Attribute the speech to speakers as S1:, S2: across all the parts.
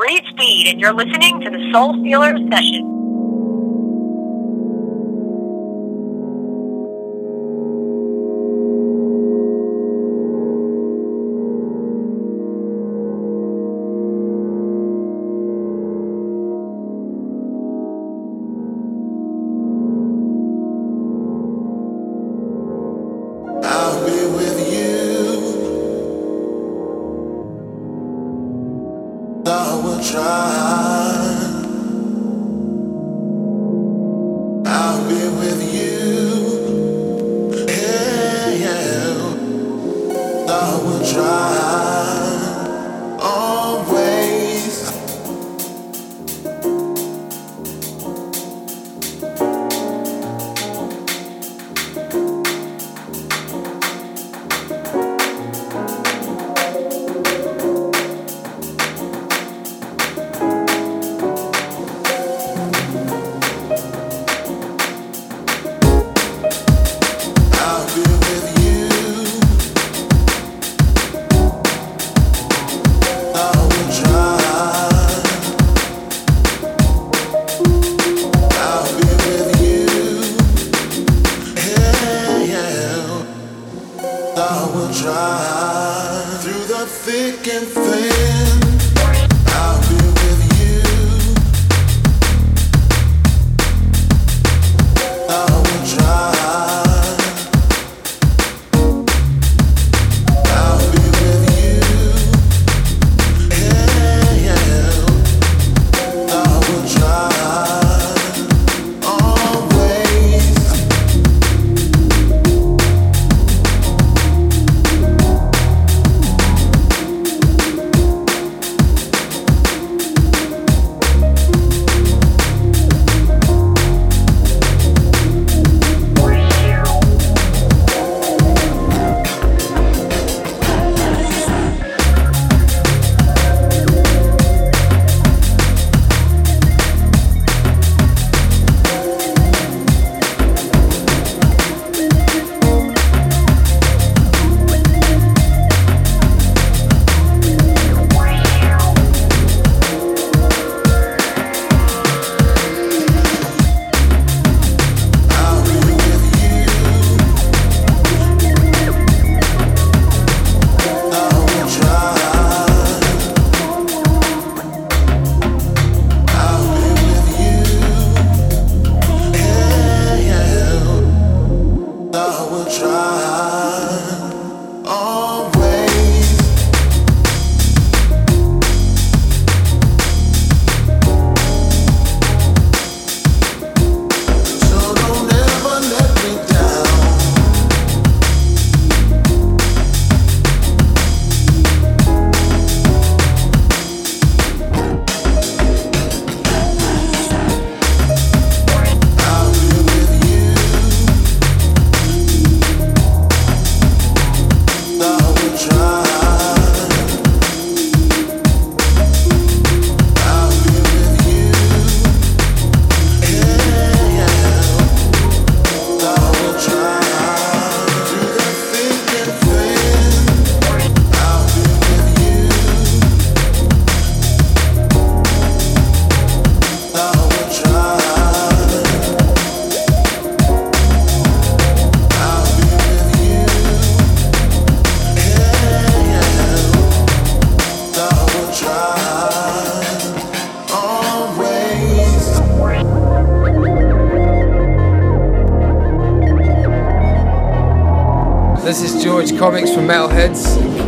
S1: Reid Speed, and you're listening to the Soul Stealer Session.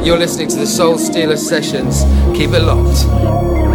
S2: You're listening to the Soul Stealer Sessions. Keep it locked.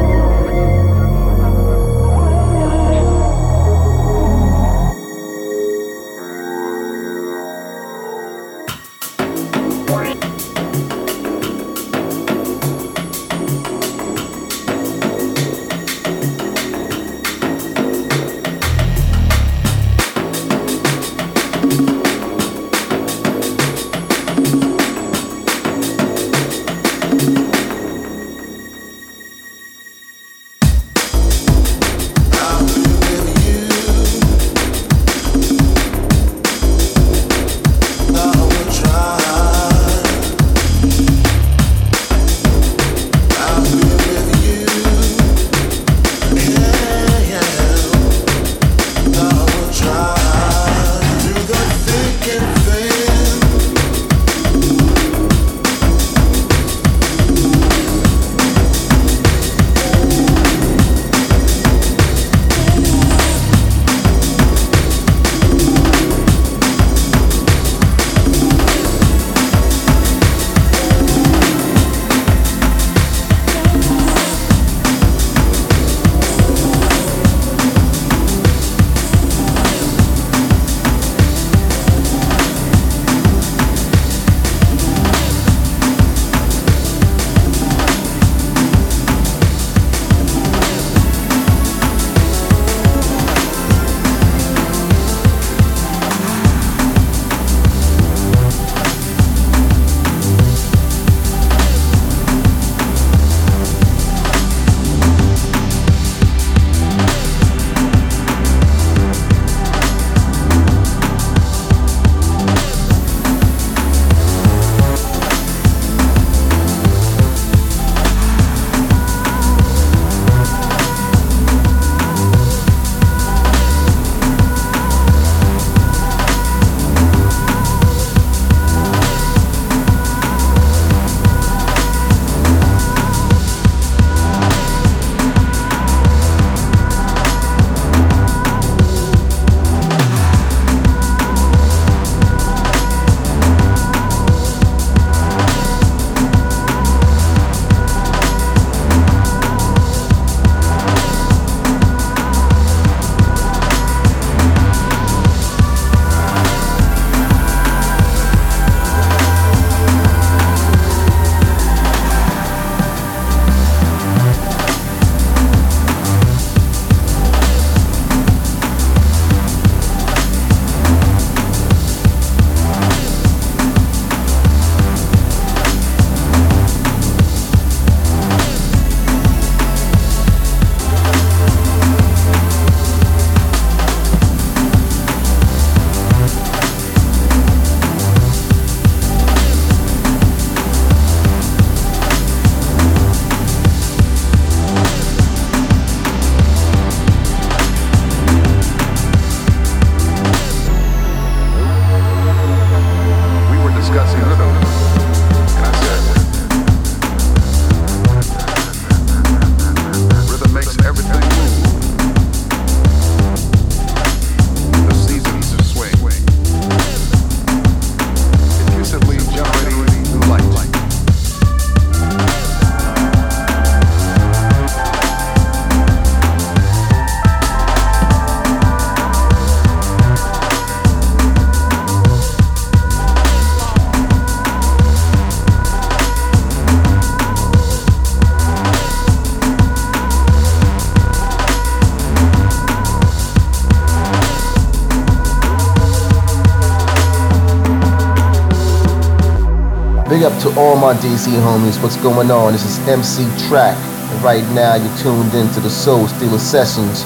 S3: All my DC homies. What's going on? This is MC Track. And right now you're tuned into the Soul Stealer Sessions.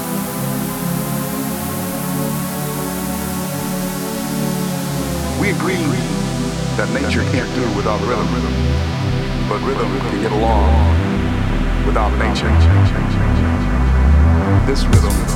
S4: We agree that nature can't do without rhythm, but rhythm can get along without nature. This rhythm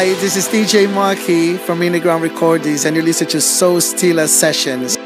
S5: Hi, this is DJ Marky from Innerground Recordings, and you're listening to Soul Stealer Sessions.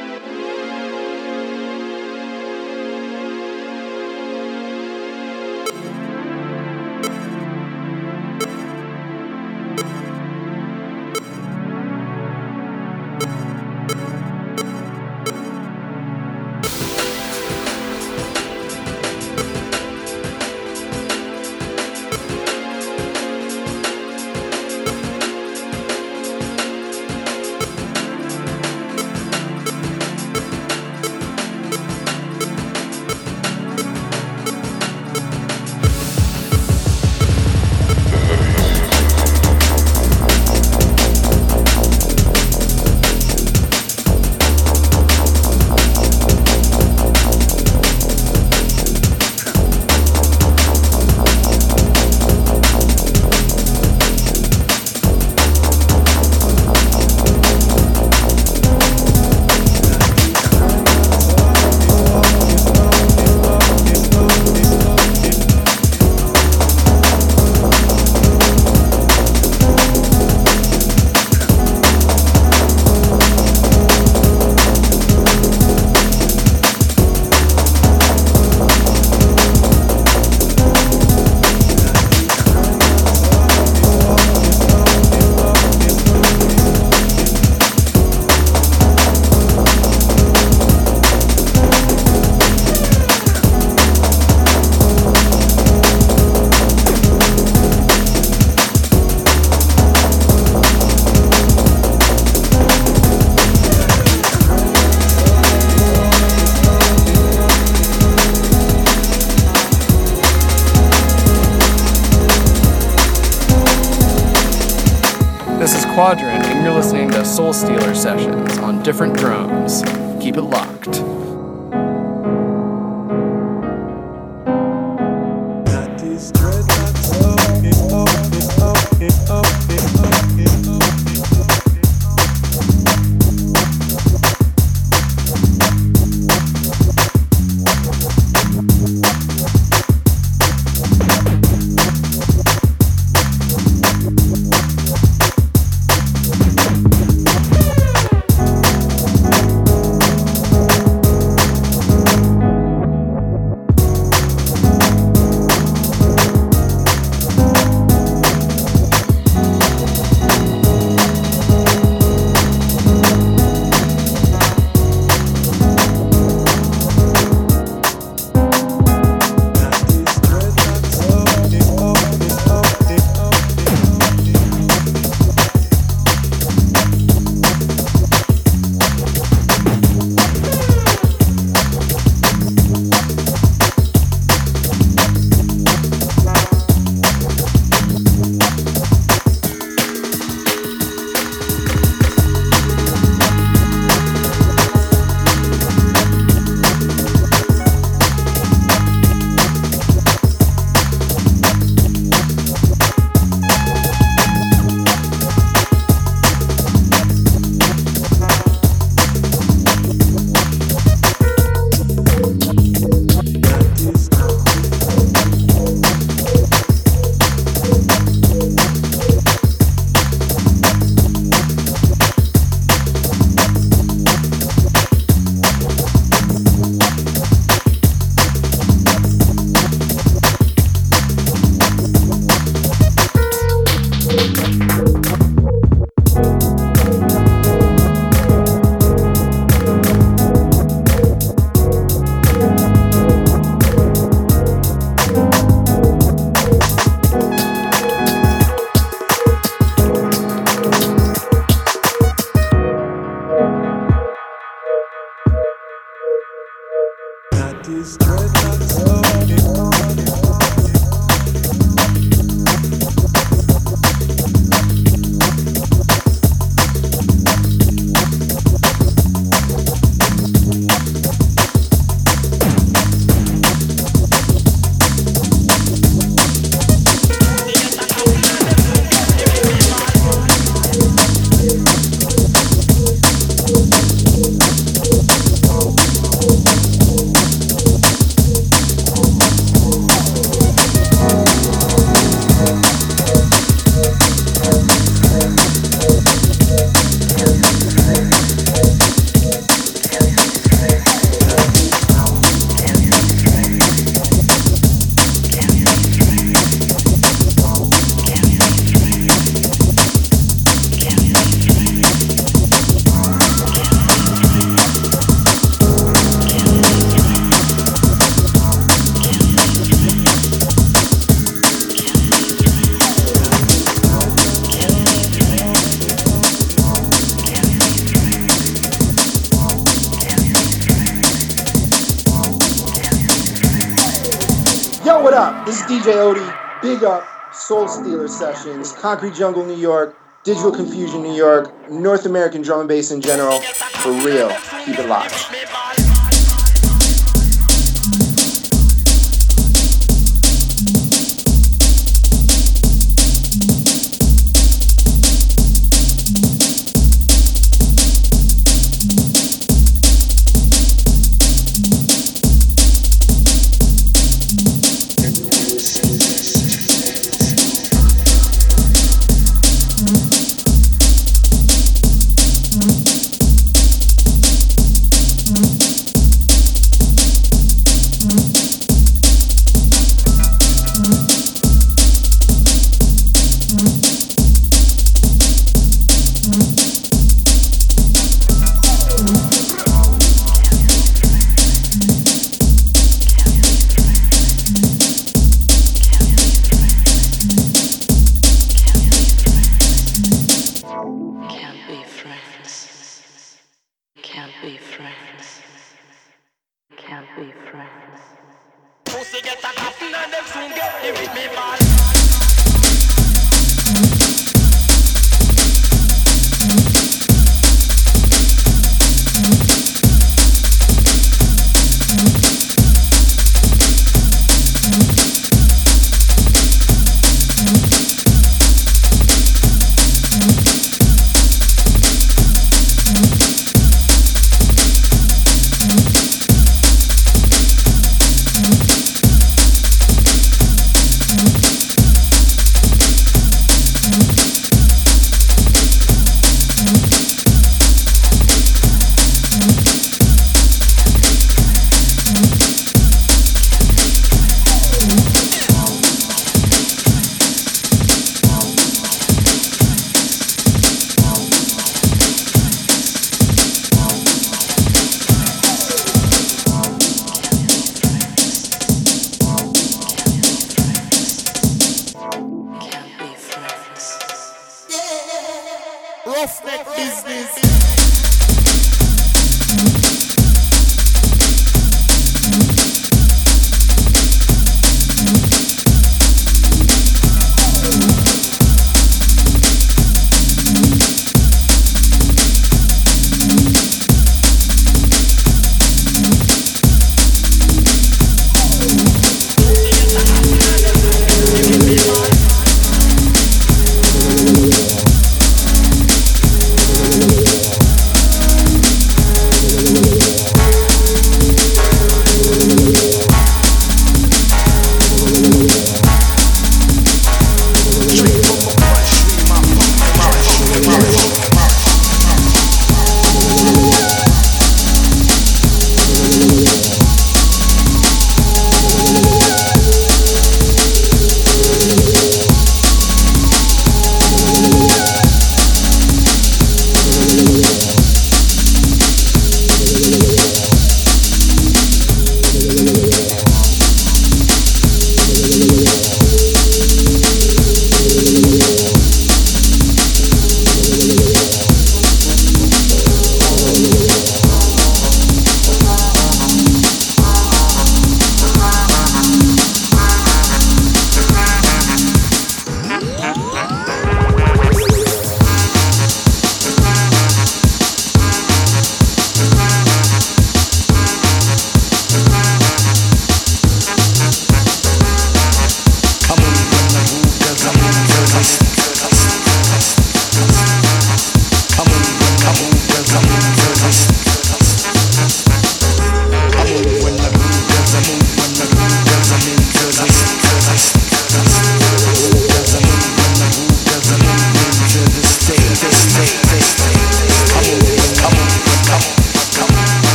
S6: Soul Sessions,
S7: Concrete Jungle, New York, Digital Confusion, New York, North American drum and bass in general. For real, keep it locked.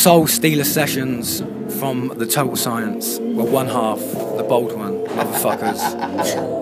S8: Soul Stealer Sessions from the Total Science. Well, one half, the bold one, motherfuckers.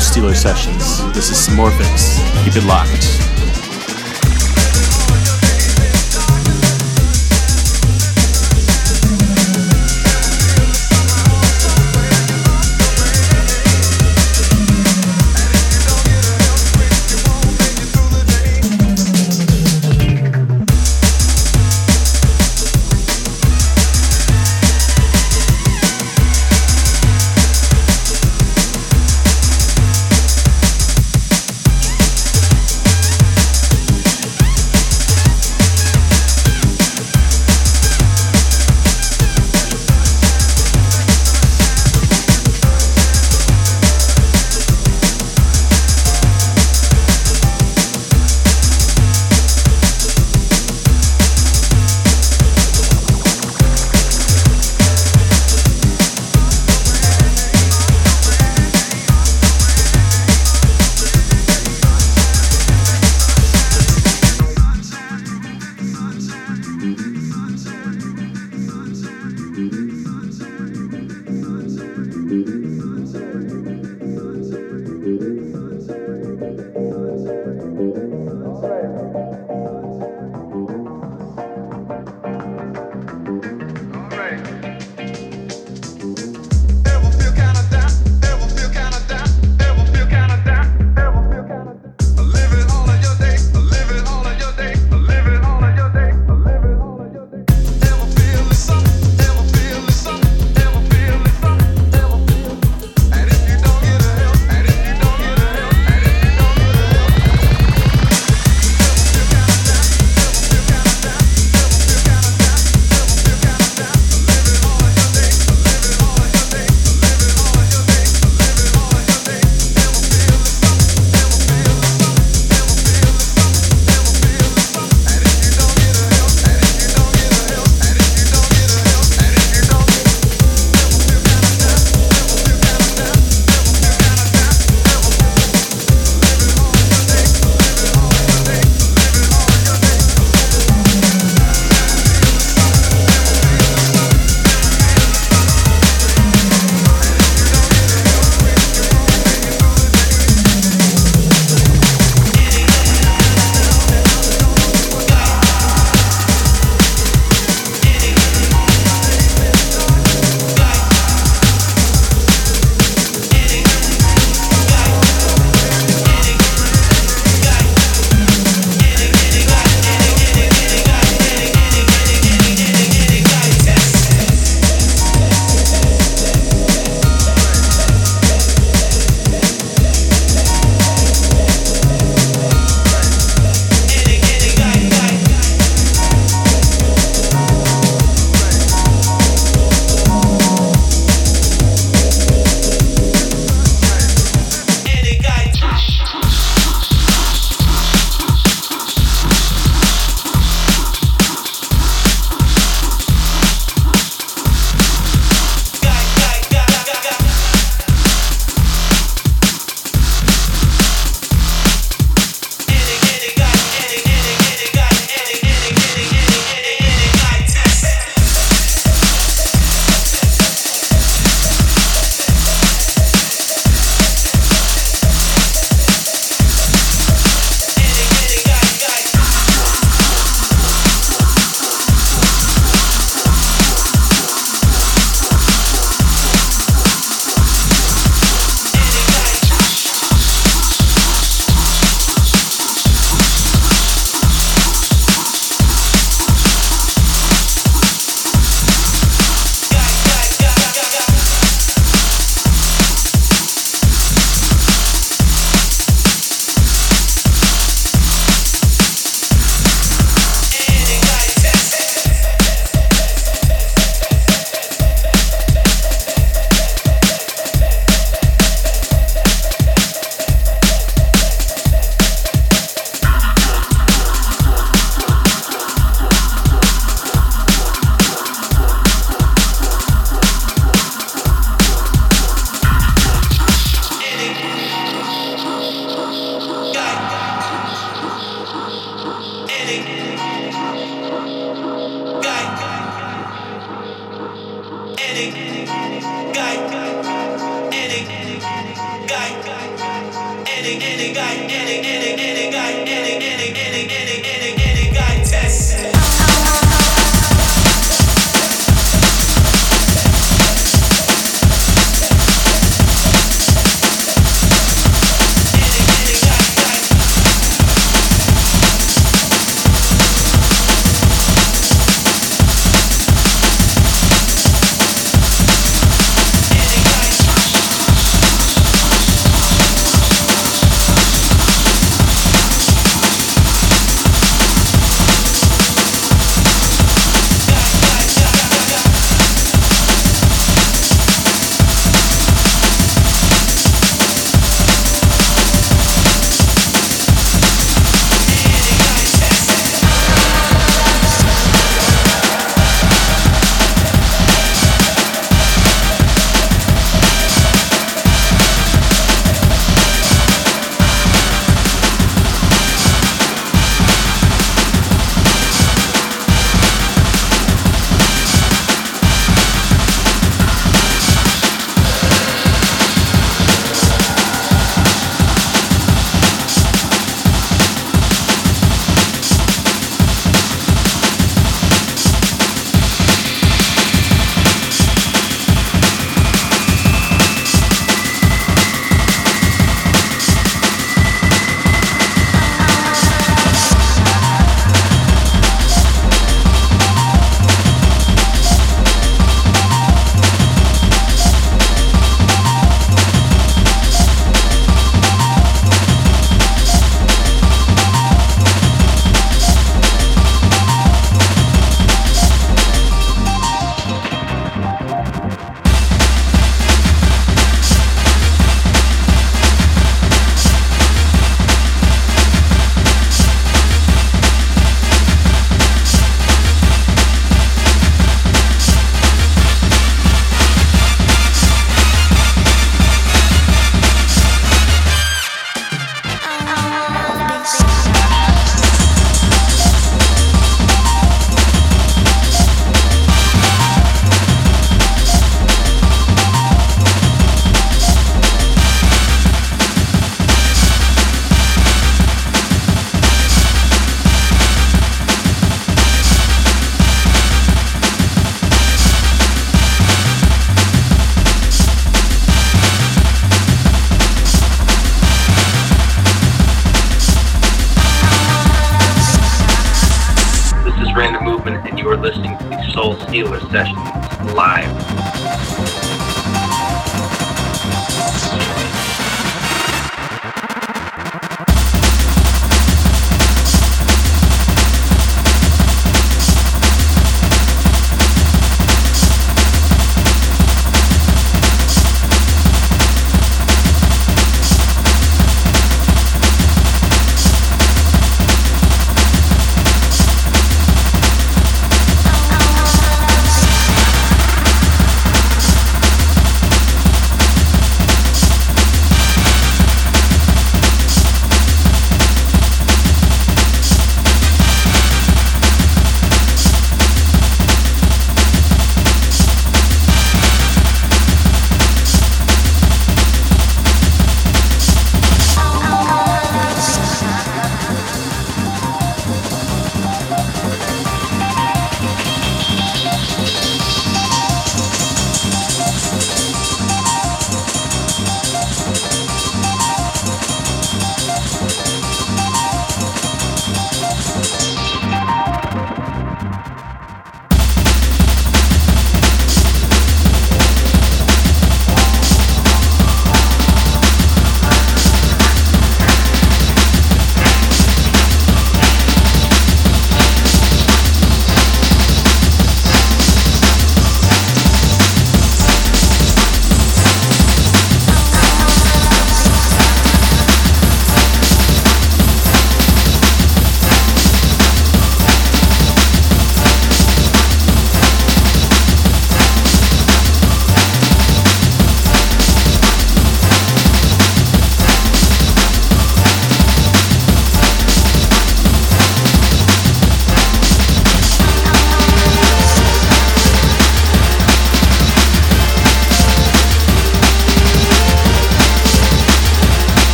S9: Soul Stealer Sessions. This is Smorphix. Keep it locked.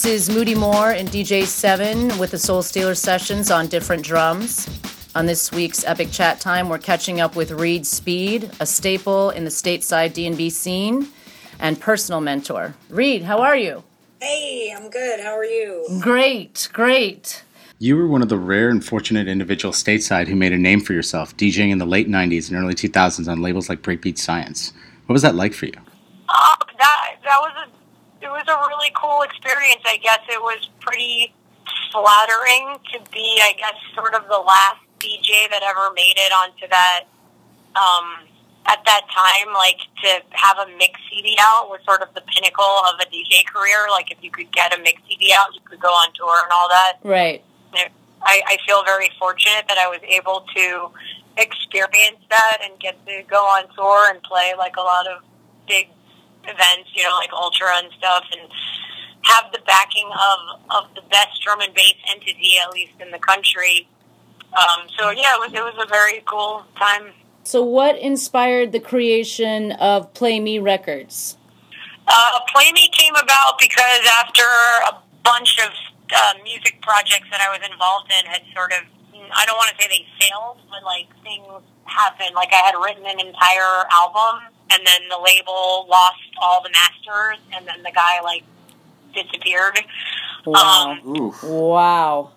S10: This is Moody Moore and DJ Seven with the Soul Stealer sessions on different drums. On this week's Epic Chat Time, we're catching up with Reid Speed, a staple in the stateside D&B scene and personal mentor. Reid, how are you?
S11: Hey, I'm good. How are you?
S10: Great, great.
S9: You were one of the rare and fortunate individuals stateside who made a name for yourself, DJing in the late 90s and early 2000s on labels like Breakbeat Science. What was that like for you?
S12: Uh, that that was a it was a really cool experience. I guess it was pretty flattering to be, I guess, sort of the last DJ that ever made it onto that. Um, at that time, like to have a mix CD out was sort of the pinnacle of a DJ career. Like if you could get a mix CD out, you could go on tour and all that.
S10: Right.
S12: I, I feel very fortunate that I was able to experience that and get to go on tour and play like a lot of big events, you know, like Ultra and stuff, and have the backing of of the best drum and bass entity, at least in the country. Um, so yeah, it was it was a very cool time.
S10: So, what inspired the creation of Play Me Records?
S12: Uh, Play Me came about because after a bunch of uh, music projects that I was involved in had sort of, I don't want to say they failed, but like things happened. Like I had written an entire album and then the label lost all the masters and then the guy like disappeared.
S10: Wow.
S12: Um,
S10: Wow.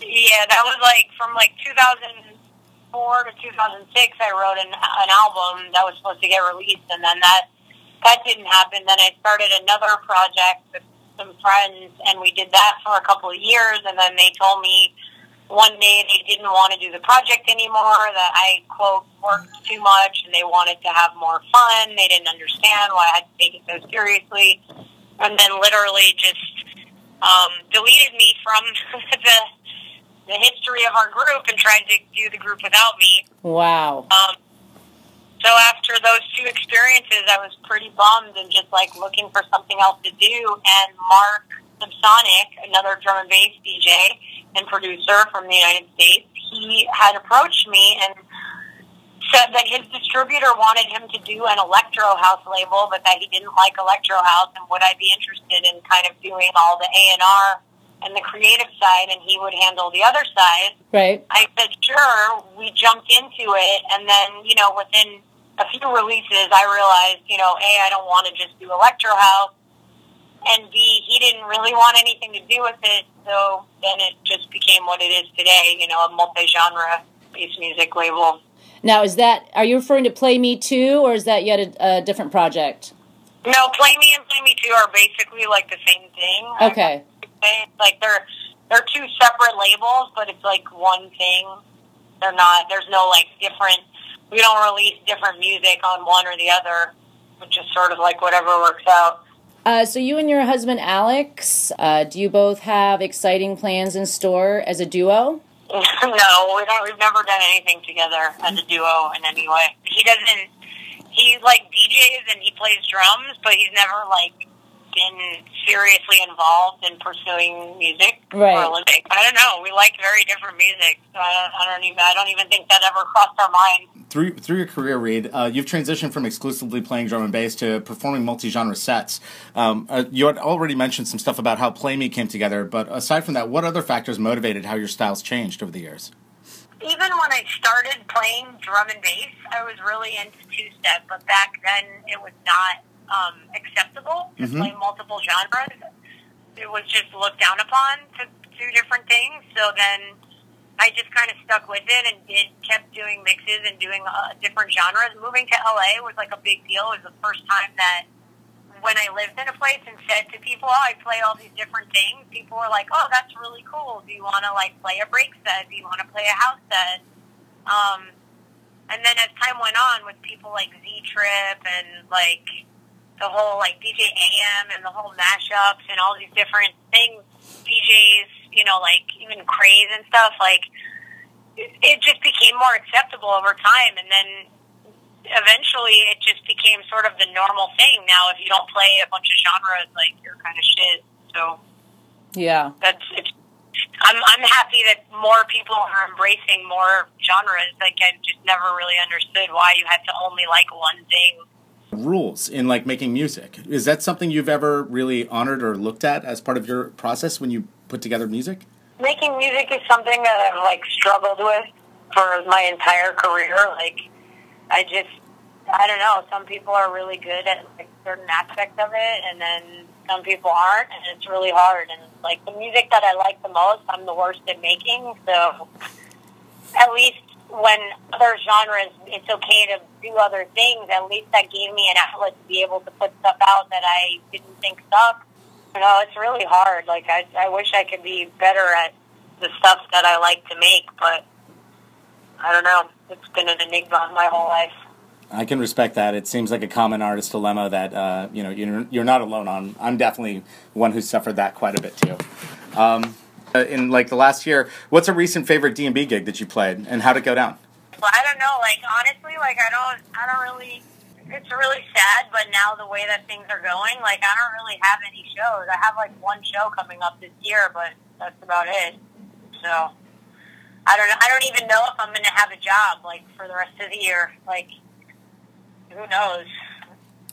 S12: yeah, that was like from like 2004 to 2006. I wrote an, an album that was supposed to get released, and then that that didn't happen. Then I started another project with some friends, and we did that for a couple of years. And then they told me one day they didn't want to do the project anymore. That I quote worked too much, and they wanted to have more fun. They didn't understand why I had to take it so seriously, and then literally just um, deleted me from the the history of our group and tried to do the group without me.
S10: Wow.
S12: Um, so after those two experiences, I was pretty bummed and just like looking for something else to do. And Mark Subsonic, another drum and bass DJ and producer from the United States, he had approached me and said that his distributor wanted him to do an electro house label, but that he didn't like electro house, and would I be interested in kind of doing all the A and R and the creative side, and he would handle the other side.
S10: Right.
S12: I said, sure. We jumped into it, and then, you know, within a few releases, I realized, you know, A, I don't want to just do Electro House, and B, he didn't really want anything to do with it, so then it just became what it is today, you know, a multi-genre bass music label.
S10: Now, is that, are you referring to Play Me Too, or is that yet a, a different project?
S12: No, Play Me and Play Me Too are basically like the same thing.
S10: Okay.
S12: Like they're they're two separate labels, but it's like one thing. They're not. There's no like different. We don't release different music on one or the other, which is sort of like whatever works out.
S10: Uh, so, you and your husband Alex, uh, do you both have exciting plans in store as a duo?
S12: no, we don't. We've never done anything together as a duo in any way. He doesn't. He like DJs and he plays drums, but he's never like been seriously involved in pursuing music
S10: Right.
S12: for a living. I don't know. We like very different music, so I don't, I don't even. I don't even think that ever crossed our mind.
S13: Through through your career, Reid, uh, you've transitioned from exclusively playing drum and bass to performing multi-genre sets. Um, uh, you had already mentioned some stuff about how Play Me came together, but aside from that, what other factors motivated how your styles changed over the years?
S12: Even when I started playing drum and bass, I was really into two step, but back then it was not um, acceptable to
S14: Mhm.
S12: play multiple genres. It was just looked down upon to do different things. So then I just kind of stuck with it and did kept doing mixes and doing uh, different genres. Moving to LA was like a big deal. It was the first time that when I lived in a place and said to people, "Oh, I play all these different things," people were like, "Oh, that's really cool. Do you want to like play a break set? Do you want to play a house set?" Um, and then as time went on, with people like Z Trip and like the whole like DJ AM and the whole mashups and all these different things, DJs, you know, like even craze and stuff, like it, it just became more acceptable over time, and then eventually it just became sort of the normal thing. Now, if you don't play a bunch of genres, like you're kind of shit. So
S10: Yeah.
S12: that's it's. I'm I'm happy that more people are embracing more genres. Like I just never really understood why you had to only like one thing.
S13: Rules in like making music. Is that something you've ever really honored or looked at as part of your process when you put together music?
S12: Making music is something that I've like struggled with for my entire career. Like, I just, I don't know. Some people are really good at like certain aspects of it, and then some people aren't, and it's really hard. And like the music that I like the most, I'm the worst at making. So, at least when other genres, it's okay to do other things. At least that gave me an outlet to be able to put stuff out that I didn't think sucked. You know, it's really hard. Like I, I wish I could be better at the stuff that I like to make, but I don't know. It's been an enigma my whole life.
S13: I can respect that. It seems like a common artist dilemma that uh, you know you're, you're not alone on. I'm definitely one who suffered that quite a bit too. Um, Uh, in like the last year, what's a recent favorite D and B gig that you played, and how'd it go down?
S12: Well, I don't know. Like honestly, like I don't, I don't really. It's really sad, but now the way that things are going, like I don't really have any shows. I have like one show coming up this year, but that's about it. So I don't know. I don't even know if I'm going to have a job like for the rest of the year. Like who knows?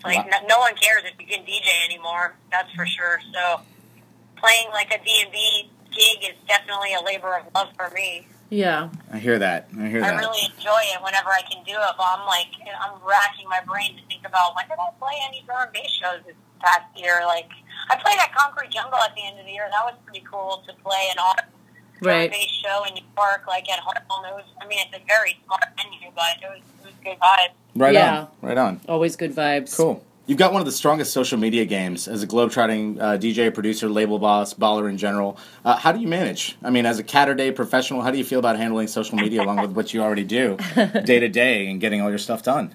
S12: Like no, no one cares if you can DJ anymore. That's for sure. So playing like a D&B gig is definitely a labor of love for me.
S10: Yeah.
S13: I hear that. I hear
S12: I
S13: that.
S12: really enjoy it whenever I can do it. But I'm like, I'm racking my brain to think about when did I play any drum and bass shows this past year? Like, I played at Concrete Jungle at the end of the year. That was pretty cool to play an autumn drum
S10: Right.
S12: and bass show in New York, like at home. It was, I mean, it's a very small venue, but it was, it was good vibes.
S13: Right
S10: Yeah.
S13: on. Right on.
S10: Always good vibes.
S13: Cool. You've got one of the strongest social media games as a globetrotting uh, DJ, producer, label boss, baller in general. Uh, how do you manage? I mean, as a Catter Day professional, how do you feel about handling social media along with what you already do day to day and getting all your stuff done?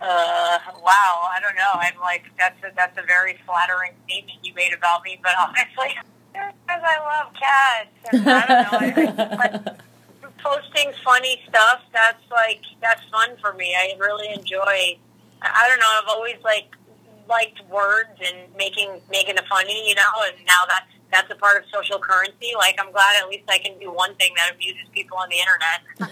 S12: Uh, wow, I don't know. I'm like, that's a, that's a very flattering statement you made about me, but honestly, because I love cats. And I don't know. I, I, like, posting funny stuff, that's like, that's fun for me. I really enjoy, I I don't know, I've always like, liked words and making, making it funny, you know, and now that's, that's a part of social currency. Like, I'm glad at least I can do one thing that amuses people on the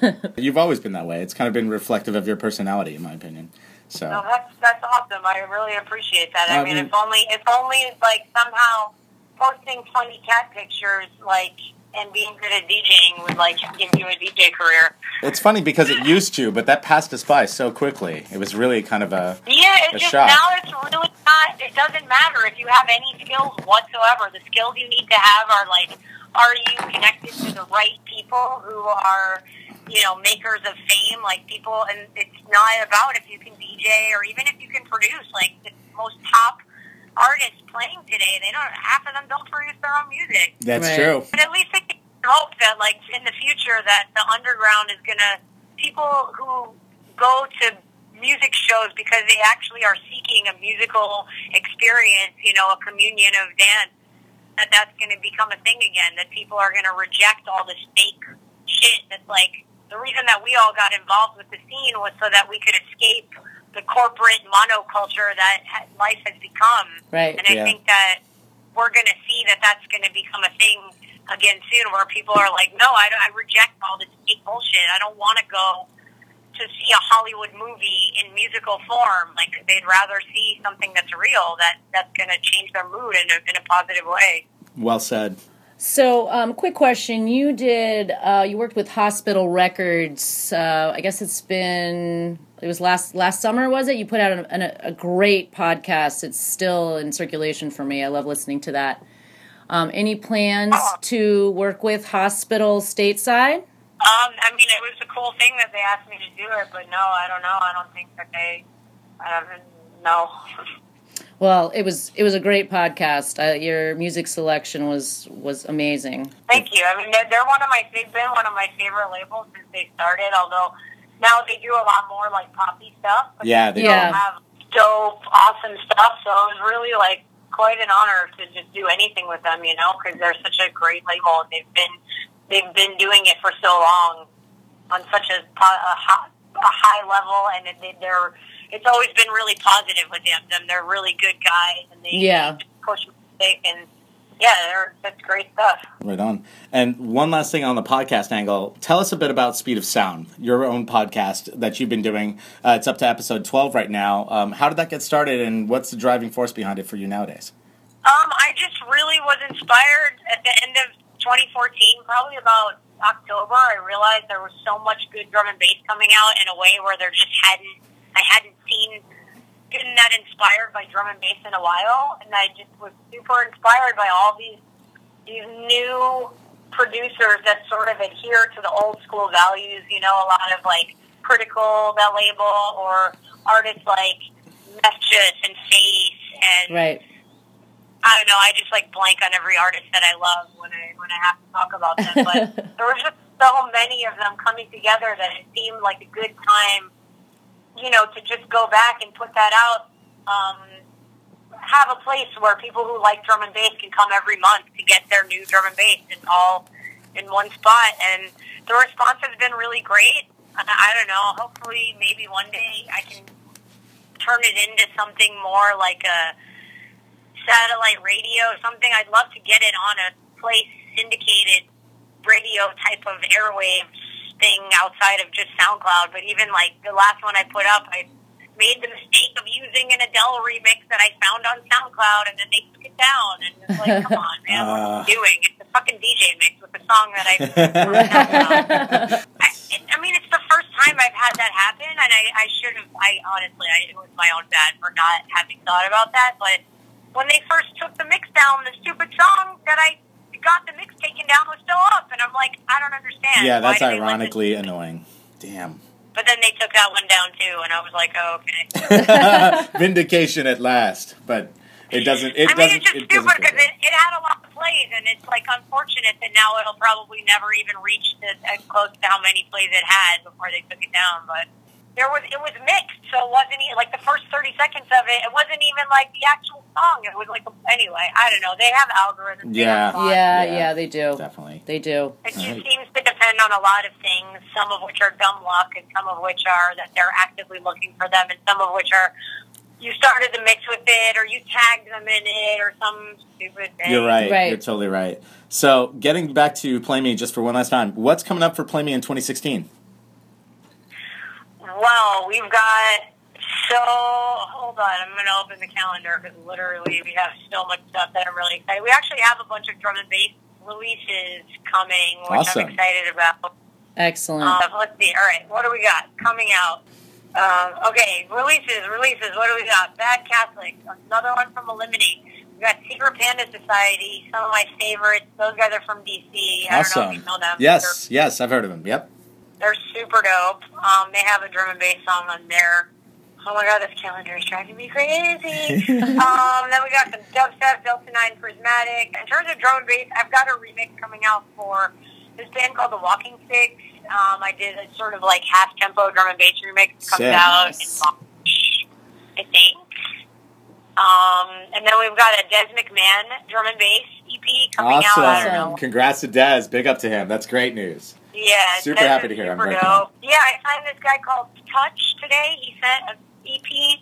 S12: internet.
S13: You've always been that way. It's kind of been reflective of your personality, in my opinion. So.
S12: No, that's that's awesome. I really appreciate that. I
S13: I
S12: mean,
S13: mean-
S12: if only if only like somehow posting funny cat pictures like and being good at DJing would like give you a DJ career.
S13: It's funny because it used to, but that passed us by so quickly. It was really kind of a
S12: Yeah,
S13: a
S12: just
S13: shock.
S12: now it's really not. It doesn't matter if you have any skills whatsoever. The skills you need to have are like, are you connected to the right people who are, you know, makers of fame? Like people, and it's not about if you can DJ or even if you can produce. Like the most top artists playing today, they don't. Half of them don't produce their own music.
S13: That's Right. true.
S12: But at least I can hope that, like in the future, that the underground is gonna people who go to music shows because they actually are seeking a musical experience, you know, a communion of dance. That that's going to become a thing again. That people are going to reject all this fake shit. That's like the reason that we all got involved with the scene was so that we could escape the corporate monoculture that life has become.
S10: Right.
S12: And I
S10: Yeah.
S12: think that we're going to see that that's going to become a thing again soon, where people are like, "No, I, I reject all this fake bullshit. I don't want to go to see a Hollywood movie in musical form. Like they'd rather see something that's real that that's going to change their mood in a, in a positive way."
S13: well said.
S10: So, um, quick question: You did, uh, you worked with Hospital Records. Uh, I guess it's been, it was last last summer, was it? You put out an, an, a great podcast. It's still in circulation for me. I love listening to that. Um, any plans to work with Hospital stateside?
S12: Um, I mean, it was a cool thing that they asked me to do it, but no, I don't know. I don't think that they. I don't know.
S10: Well, it was it was a great podcast. Uh, your music selection was was amazing.
S12: Thank you. I mean, they're, they're one of my. They've been one of my favorite labels since they started. Although now they do a lot more like poppy stuff. But
S13: Yeah, they
S12: still have dope, awesome stuff. So it was really like quite an honor to just do anything with them. You know, because they're such a great label. and They've been they've been doing it for so long on such a, po- a, high, a high level, and it, they're. It's always been really positive with them. Them, they're really good guys, and they
S10: Yeah.
S12: push music and yeah, they're, that's great stuff.
S13: Right on. And one last thing on the podcast angle. Tell us a bit about Speed of Sound, your own podcast that you've been doing. Uh, it's up to episode 12 right now. Um, how did that get started, and what's the driving force behind it for you nowadays?
S12: Um, I just really was inspired at the end of 2014, probably about October. I realized there was so much good drum and bass coming out in a way where there just hadn't, I hadn't seen getting that inspired by drum and bass in a while, and I just was super inspired by all these these new producers that sort of adhere to the old school values. You know, a lot of like critical that label or artists like Mefjus and Phace and
S10: Right.
S12: I don't know. I just like blank on every artist that I love when I when I have to talk about them. But there was just so many of them coming together that it seemed like a good time, you know, to just go back and put that out. Um, have a place where people who like drum and bass can come every month to get their new drum and bass and all in one spot. And the response has been really great. I don't know. Hopefully, maybe one day I can turn it into something more like a satellite radio, or something. I'd love to get it on a place syndicated radio type of airwaves thing outside of just SoundCloud. But even like the last one I put up, I made the mistake of using an Adele remix that I found on SoundCloud, and then they took it down. And it's like, come on, man, what are you ah. doing? It's a fucking DJ mix with a song that I. I, I mean, it's the first time I've had that happen, and I, I should have. I honestly, I, it was my own bad for not having thought about that. But when they first took the mix down, the stupid song that I got the mix taken down was still up, and I'm like, I don't understand.
S13: Yeah, that's
S12: did they let this-
S13: ironically annoying. Damn.
S12: But then they took that one down too, and I was like, oh, okay.
S13: Vindication at last, but it doesn't. It
S12: I mean,
S13: doesn't.
S12: it's just
S13: it
S12: stupid because it, it had a lot of plays, and it's like unfortunate that now it'll probably never even reach the, as close to how many plays it had before they took it down. But there was it was mixed, so it wasn't even like the first thirty seconds of it. It wasn't even like the actual song. It was like anyway. I don't know. They have algorithms. they have
S13: Yeah.
S10: Yeah, yeah, they do.
S13: Definitely.
S10: They do.
S12: It just seems to depend on a lot of things, some of which are dumb luck, and some of which are that they're actively looking for them, and some of which are you started the mix with it, or you tagged them in it, or some stupid thing.
S13: You're right. You're totally right. So, getting back to Play Me just for one last time, what's coming up for Play Me in 2016?
S12: Well, we've got so. Hold on, I'm going to open the calendar because literally we have so much stuff that I'm really excited. We actually have a bunch of drum and bass releases coming, which
S10: Awesome.
S12: I'm excited about.
S10: Excellent.
S12: Um, let's see. All right, what do we got coming out? Um, okay, releases, releases. What do we got? Bad Catholic, another one from Eliminate. We got Secret Panda Society, some of my favorites. Those guys are from DC. I don't know if you know them.
S13: Yes, yes, I've heard of them. Yep.
S12: They're, they're super dope. Um, they have a drum and bass song on there. Oh my god, this calendar is driving me crazy. um, then we got some dubstep, Delta 9 Prismatic. In terms of drum and bass, I've got a remix coming out for this band called The Walking Sticks. Um, I did a sort of like half tempo drum and bass remix. It comes
S13: Sick.
S12: out in March, I think. Um, and then we've got a Des McMahon drum and bass EP coming out. I don't know.
S13: Awesome. Congrats to Dez. Big up to him. That's great news.
S12: Yeah,
S13: Super happy to hear. I'm very
S12: dope. Yeah, I signed this guy called Touch today. He sent an EP.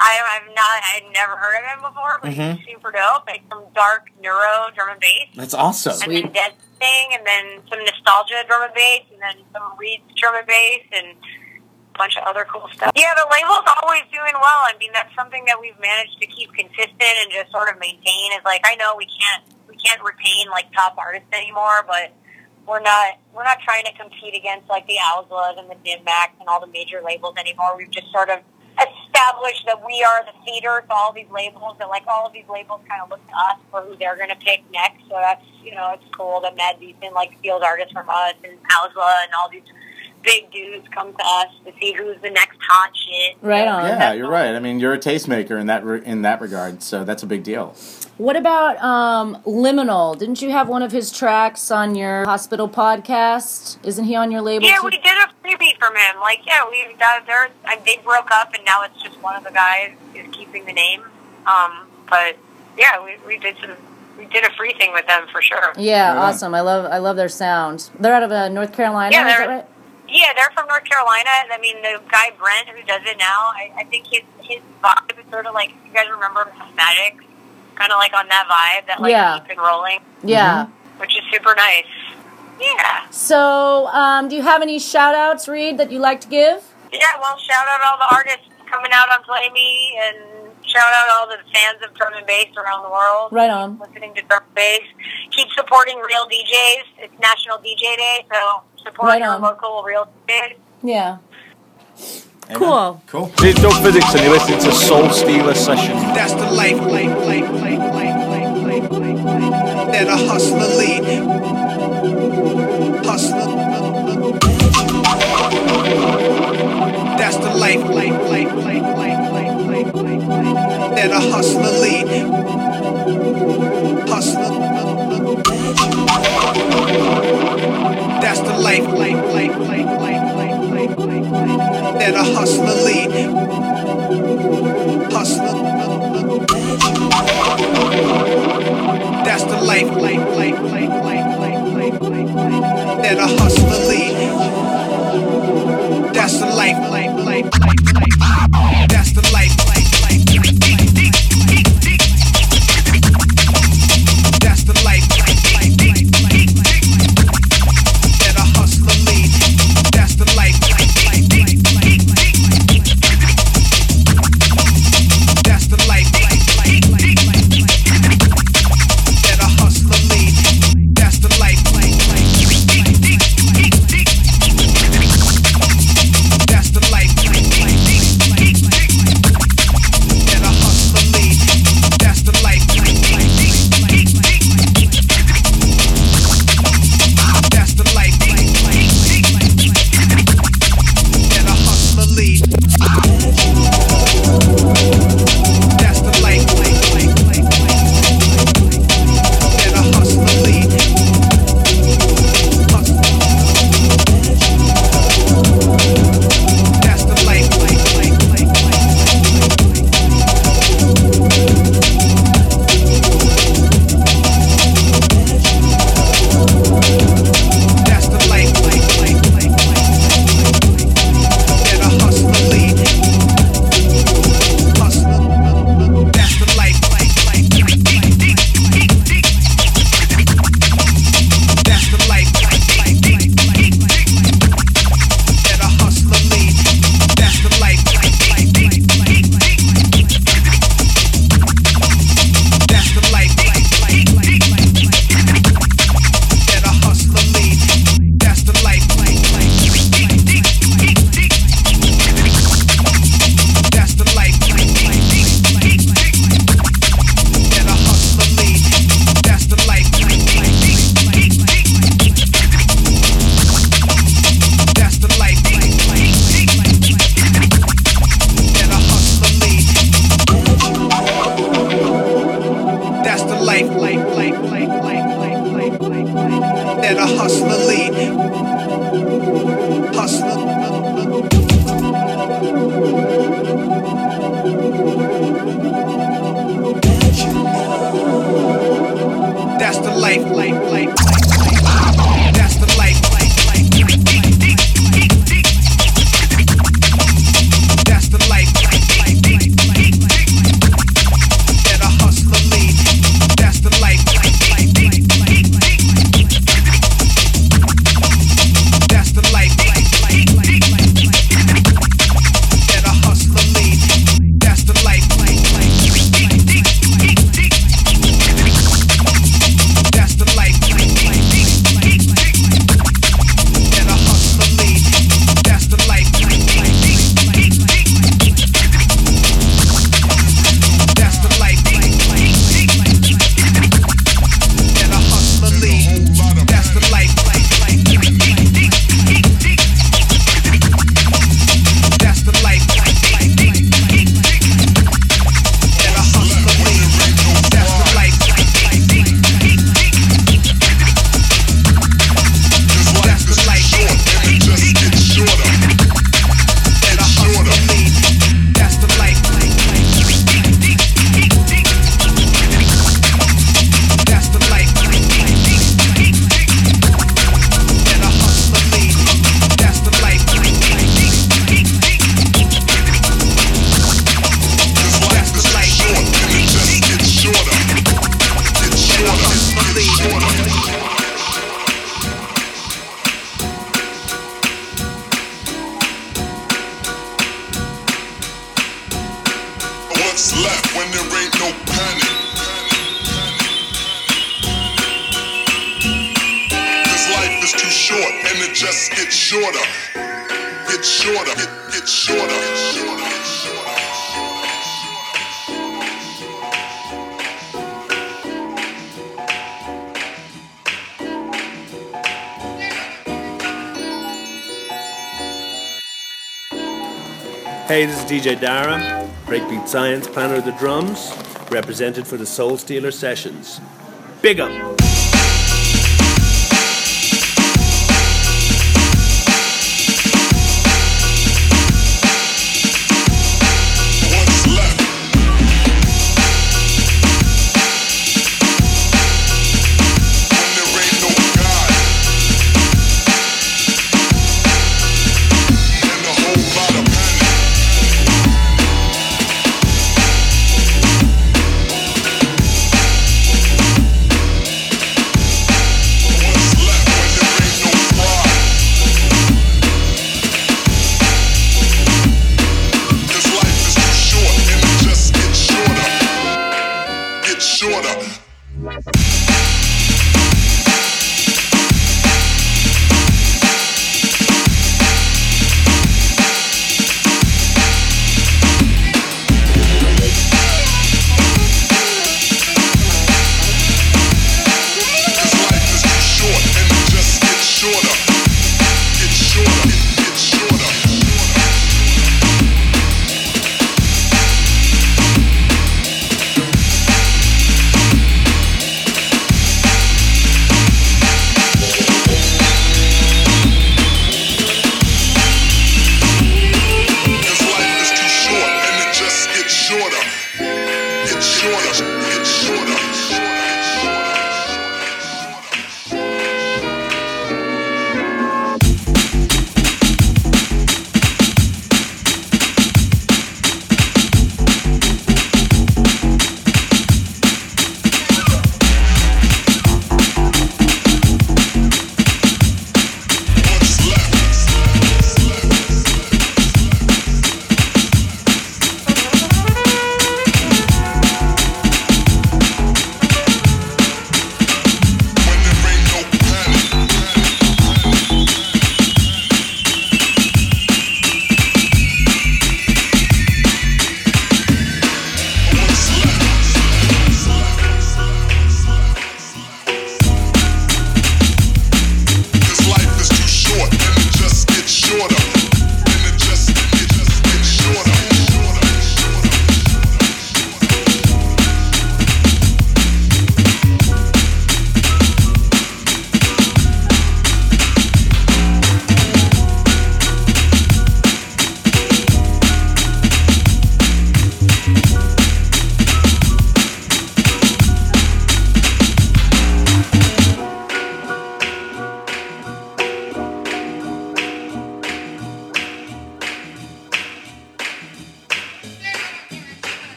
S12: I, I've not, I'd never heard of him before, but
S13: Mhm.
S12: he's super dope. Like some dark neuro drum and bass.
S13: That's awesome.
S12: And then Dead Thing, and then some nostalgia drum and bass, and then some Reed's drum and bass, and a bunch of other cool stuff. Yeah, the label's always doing well. I mean, that's something that we've managed to keep consistent and just sort of maintain. Is like I know we can't we can't retain like top artists anymore, but we're not we're not trying to compete against like the Owslas and the Dim Mak and all the major labels anymore. We've just sort of established that we are the feeder to all these labels, and like all of these labels kind of look to us for who they're going to pick next. So that's you know it's cool that Mad Decent like steals artists from us and Owsla and all these big dudes come to us to see who's the next hot shit.
S10: Right on.
S13: Yeah, you're right. I mean, you're a tastemaker in that re- in that regard, so that's a big deal.
S10: What about um, Liminal? Didn't you have one of his tracks on your hospital podcast? Isn't he on your label
S12: Yeah,
S10: too?
S12: we did a freebie from him. Like, yeah, we that, there. They broke up, and now it's just one of the guys is keeping the name. Um, but yeah, we, we did some. We did a free thing with them for sure.
S10: Yeah, awesome. I love I love their sound. They're out of uh, North Carolina,
S12: Yeah,
S10: is
S12: they're-
S10: that right?
S12: Yeah, they're from North Carolina. I mean, the guy Brent who does it now, I, I think his his vibe is sort of like you guys remember Cosmetics. kind of like on that vibe that like
S10: Yeah.
S12: keep rolling,
S10: Yeah.
S12: which is super nice. Yeah.
S10: So, um, do you have any shout outs, Reid, that you like to give?
S12: Yeah, well, shout out all the artists coming out on Play Me, and shout out all the fans of drum and bass around the world.
S10: Right on.
S12: Listening to drum and bass. Keep supporting real DJs. It's National DJ Day, so support
S10: Right
S12: your local real DJs.
S10: Yeah. Cool.
S13: Cool.
S14: This is Doug Physics, and you're listening to Soul Stealer Sessions.
S15: That's the life, life, life, life, life, life, life, life, life that a hustler lead. Hustler. That's the life, life, life, life, that a hustler lead. Hustler. That's the life, life, life, life, life, life, life, life, that a hustler lead. Hustler. That's the life, life, life, life, life, life, life, life, that a hustler lead. That's the life, life, life, life, life.
S16: DJ Dara, breakbeat science Planet of the Drums, represented for the Soul Stealer sessions. Big up!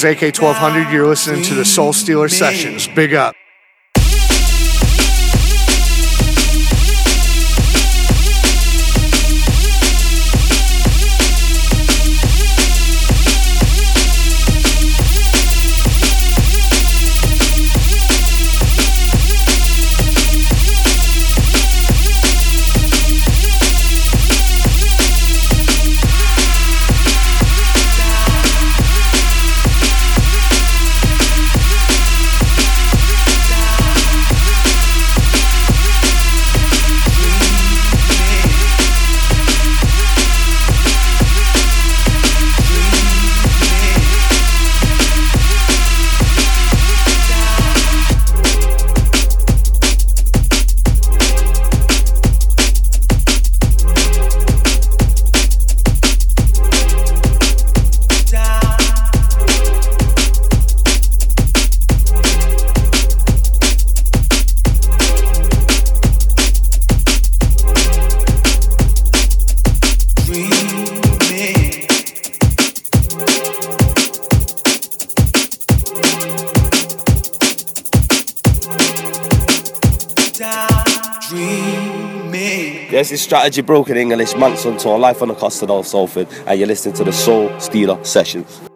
S17: is AK 1200. You're listening to the Soul Stealer Sessions. Big up.
S18: Strategy Broken English, months on tour, life on the cost of Salford, and you're listening to the Soul Stealer Sessions.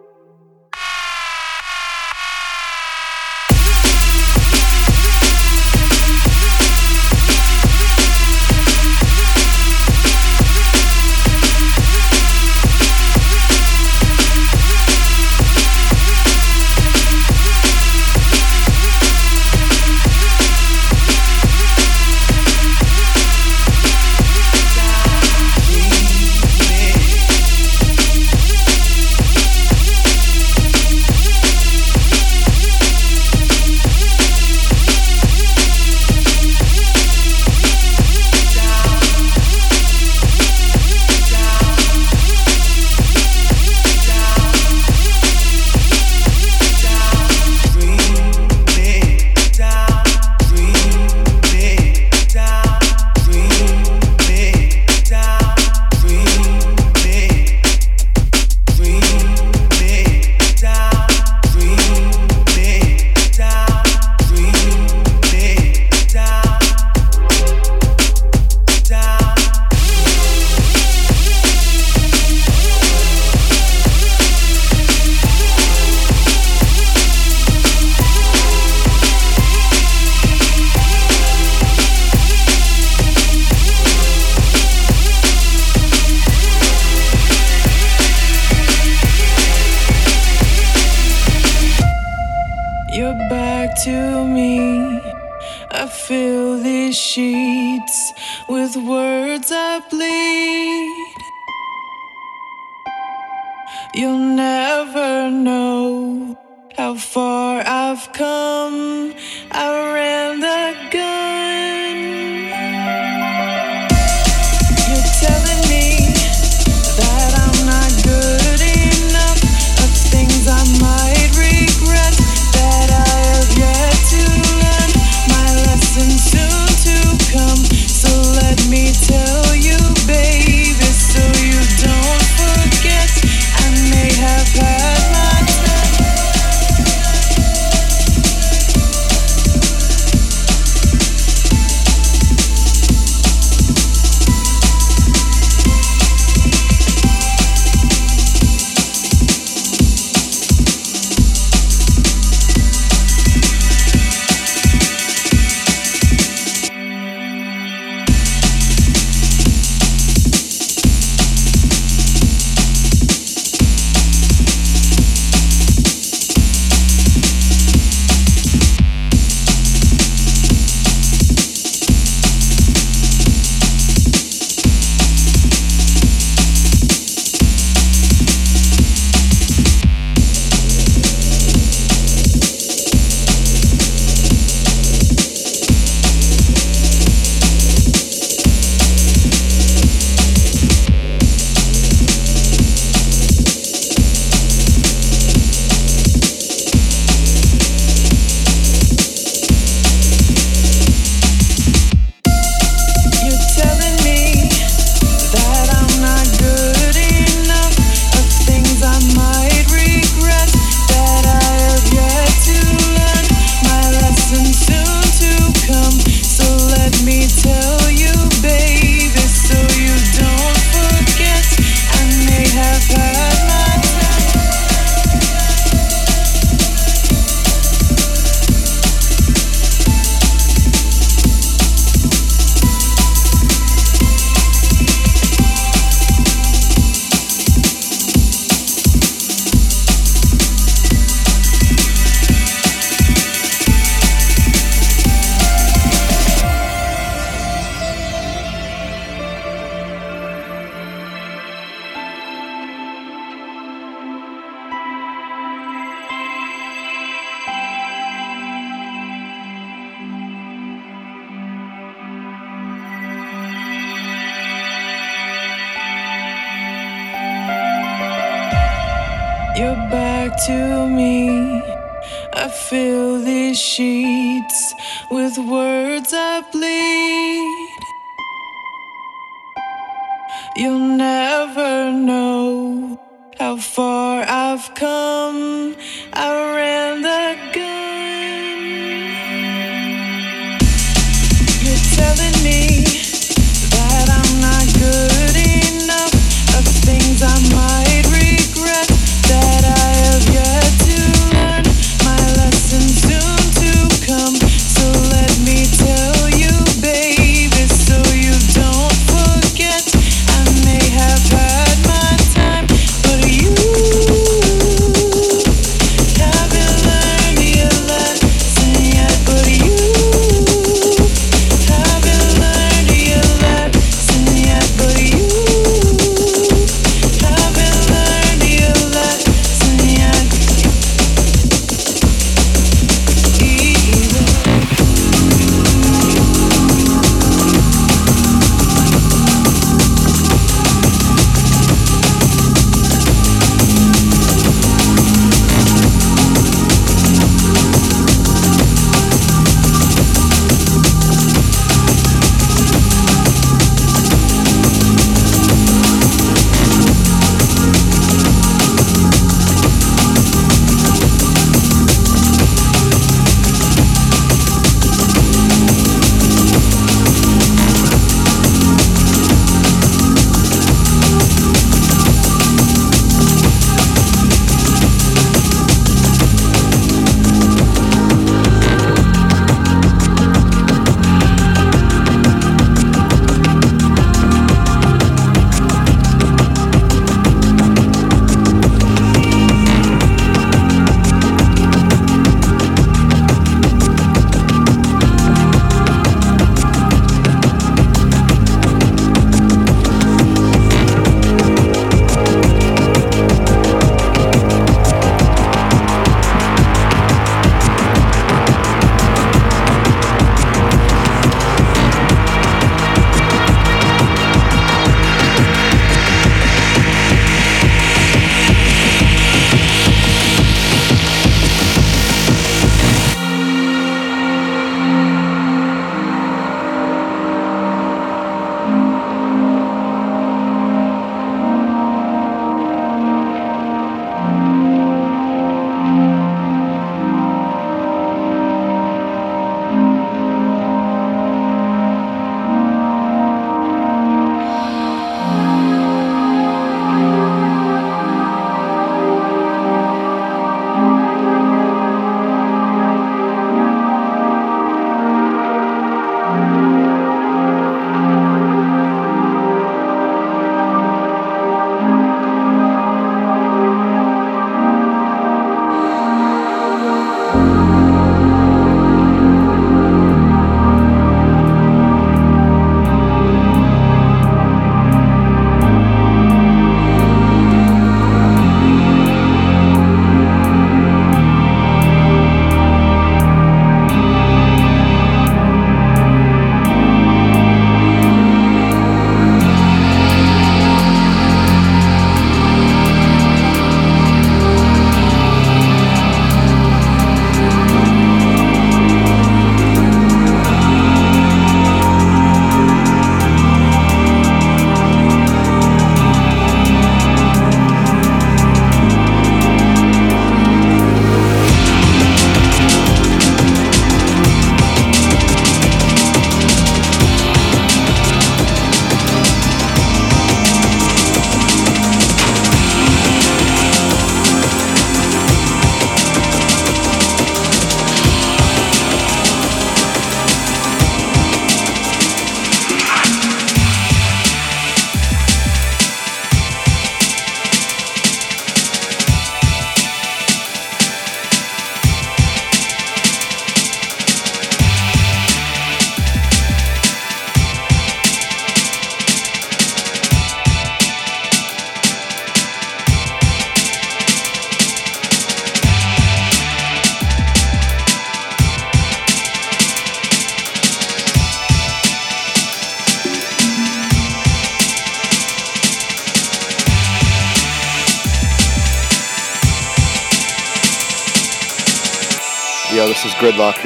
S19: your back to me. I fill these sheets with words I bleed. You'll never know how far I've come. I ran the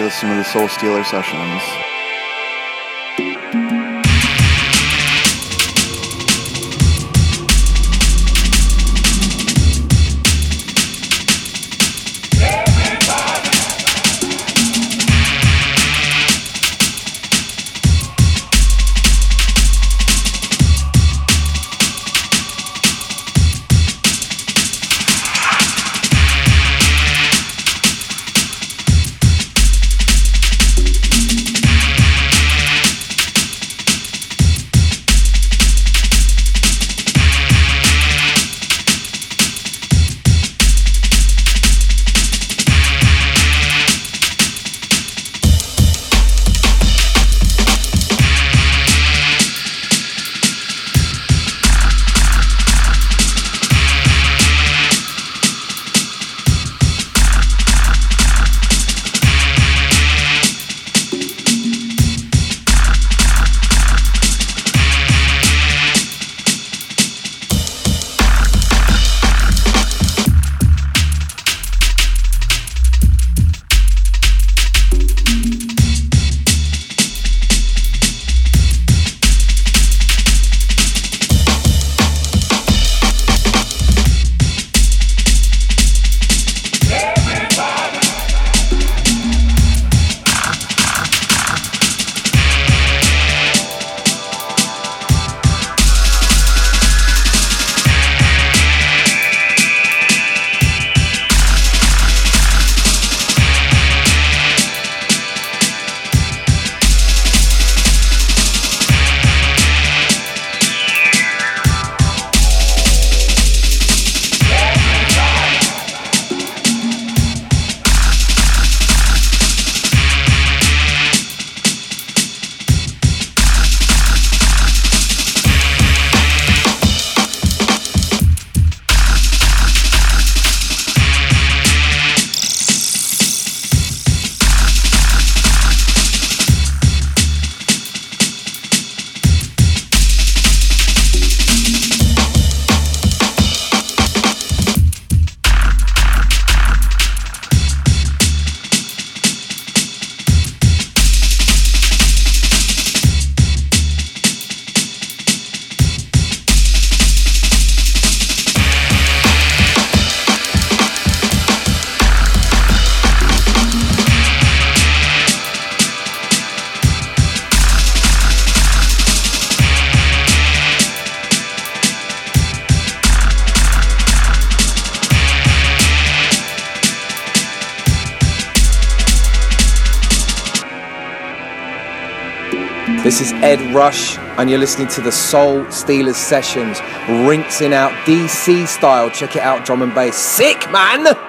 S20: Gridlock. You're to the Soul Stealer Sessions.
S21: This is Ed Rush, and you're listening to the Soul Stealers Sessions, rinsing out DC style. Check it out, drum and bass. Sick, man!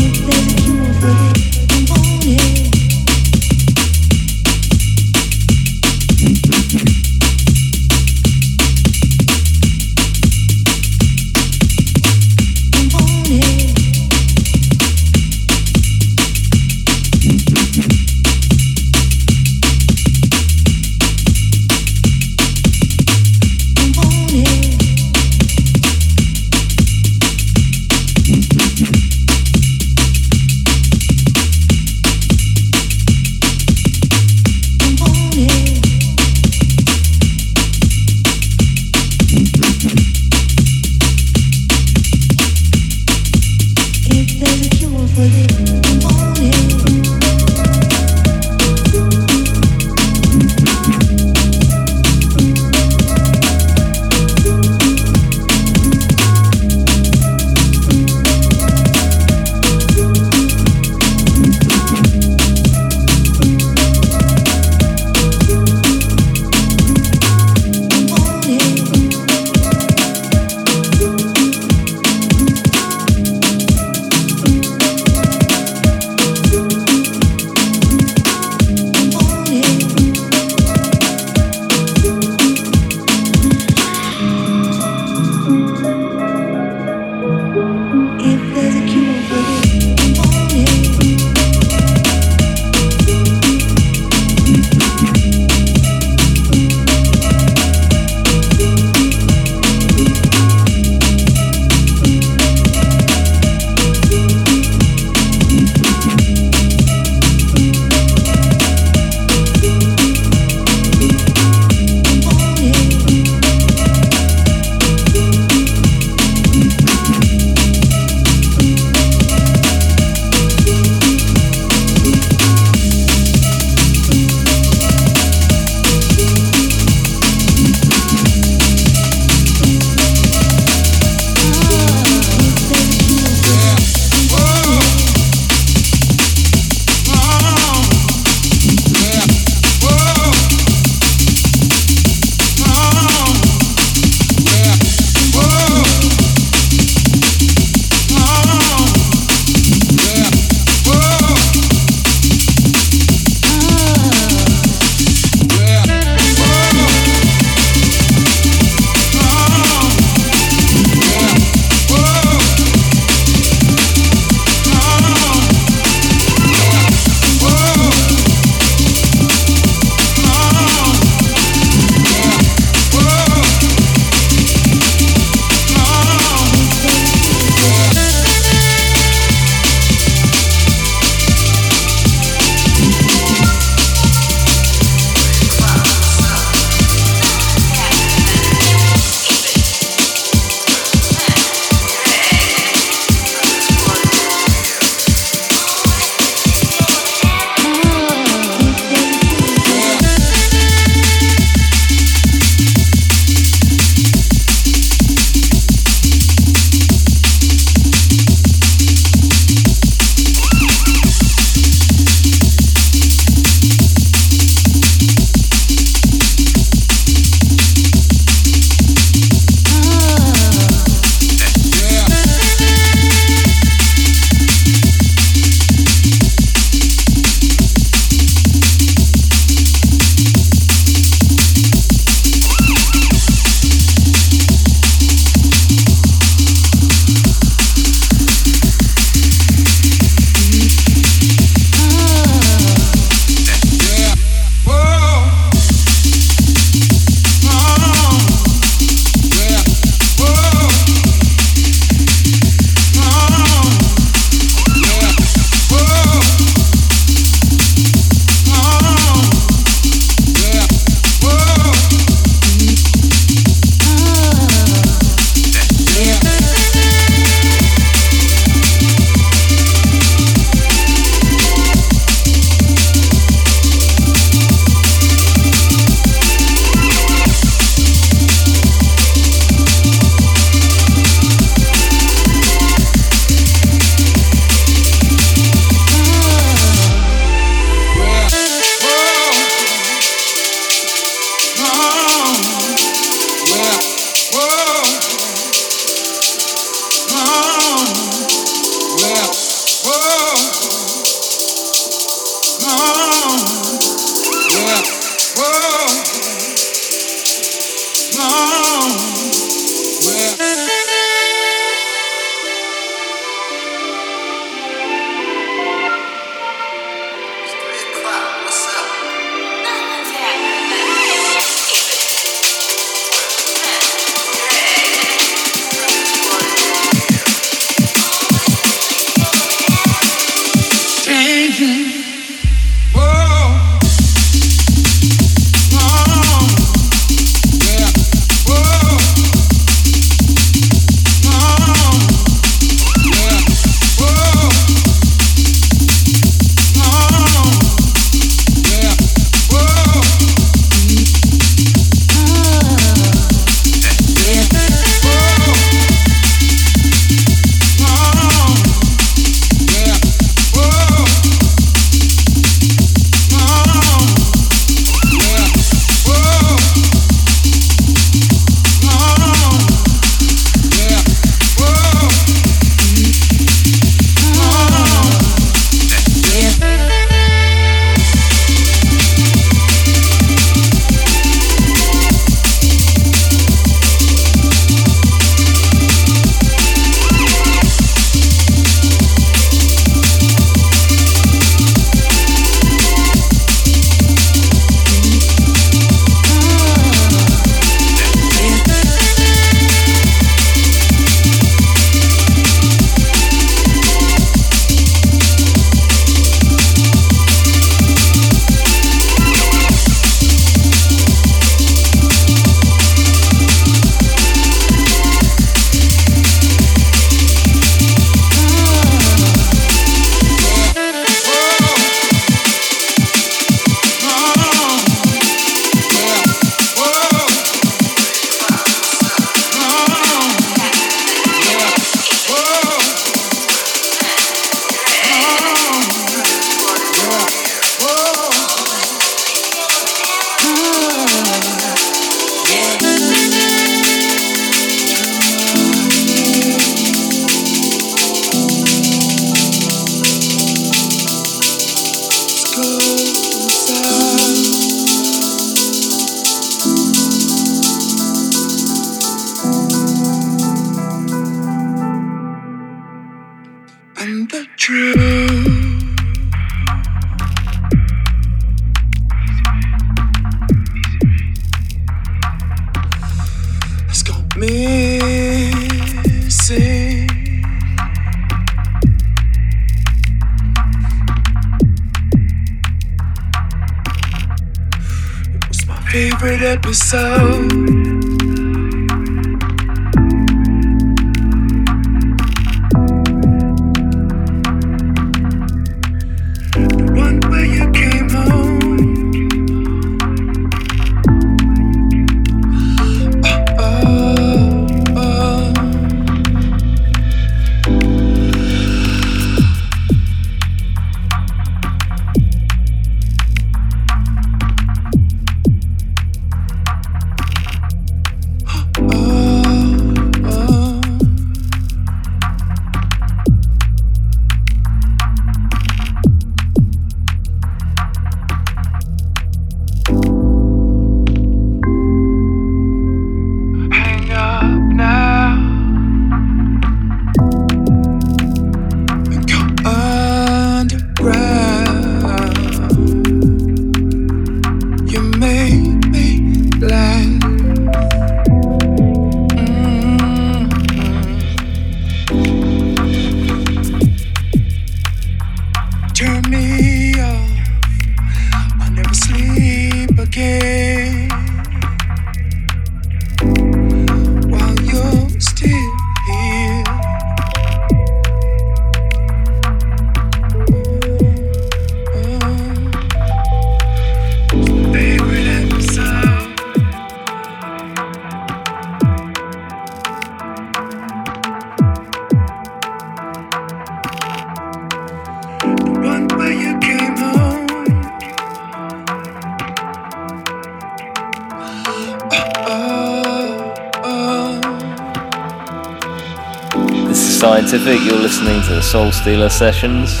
S19: Pacific, you're
S18: listening to the Soul Stealer Sessions.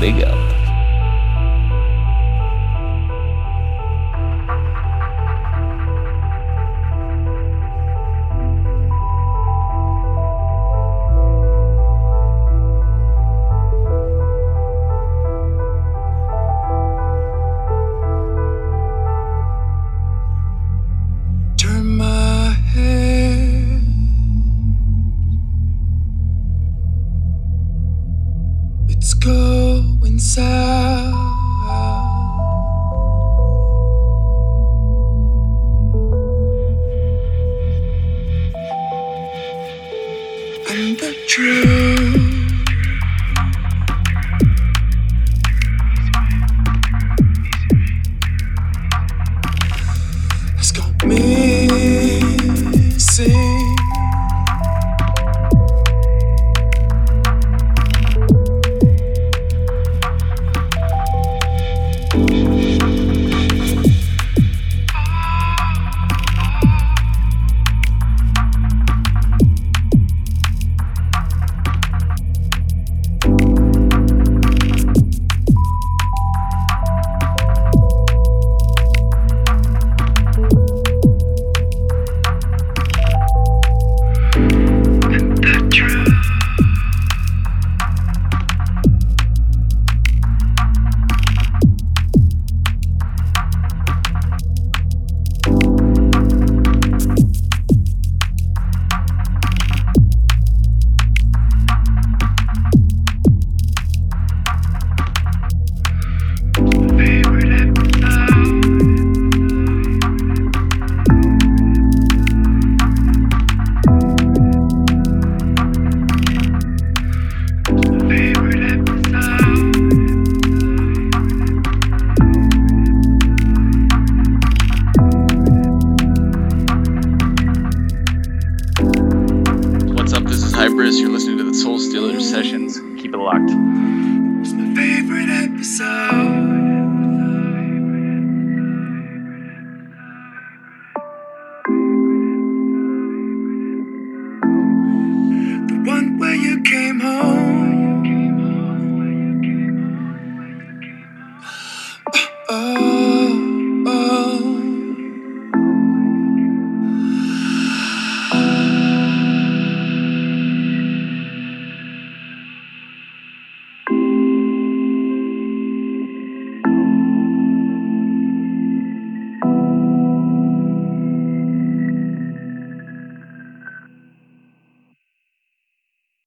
S18: Big up.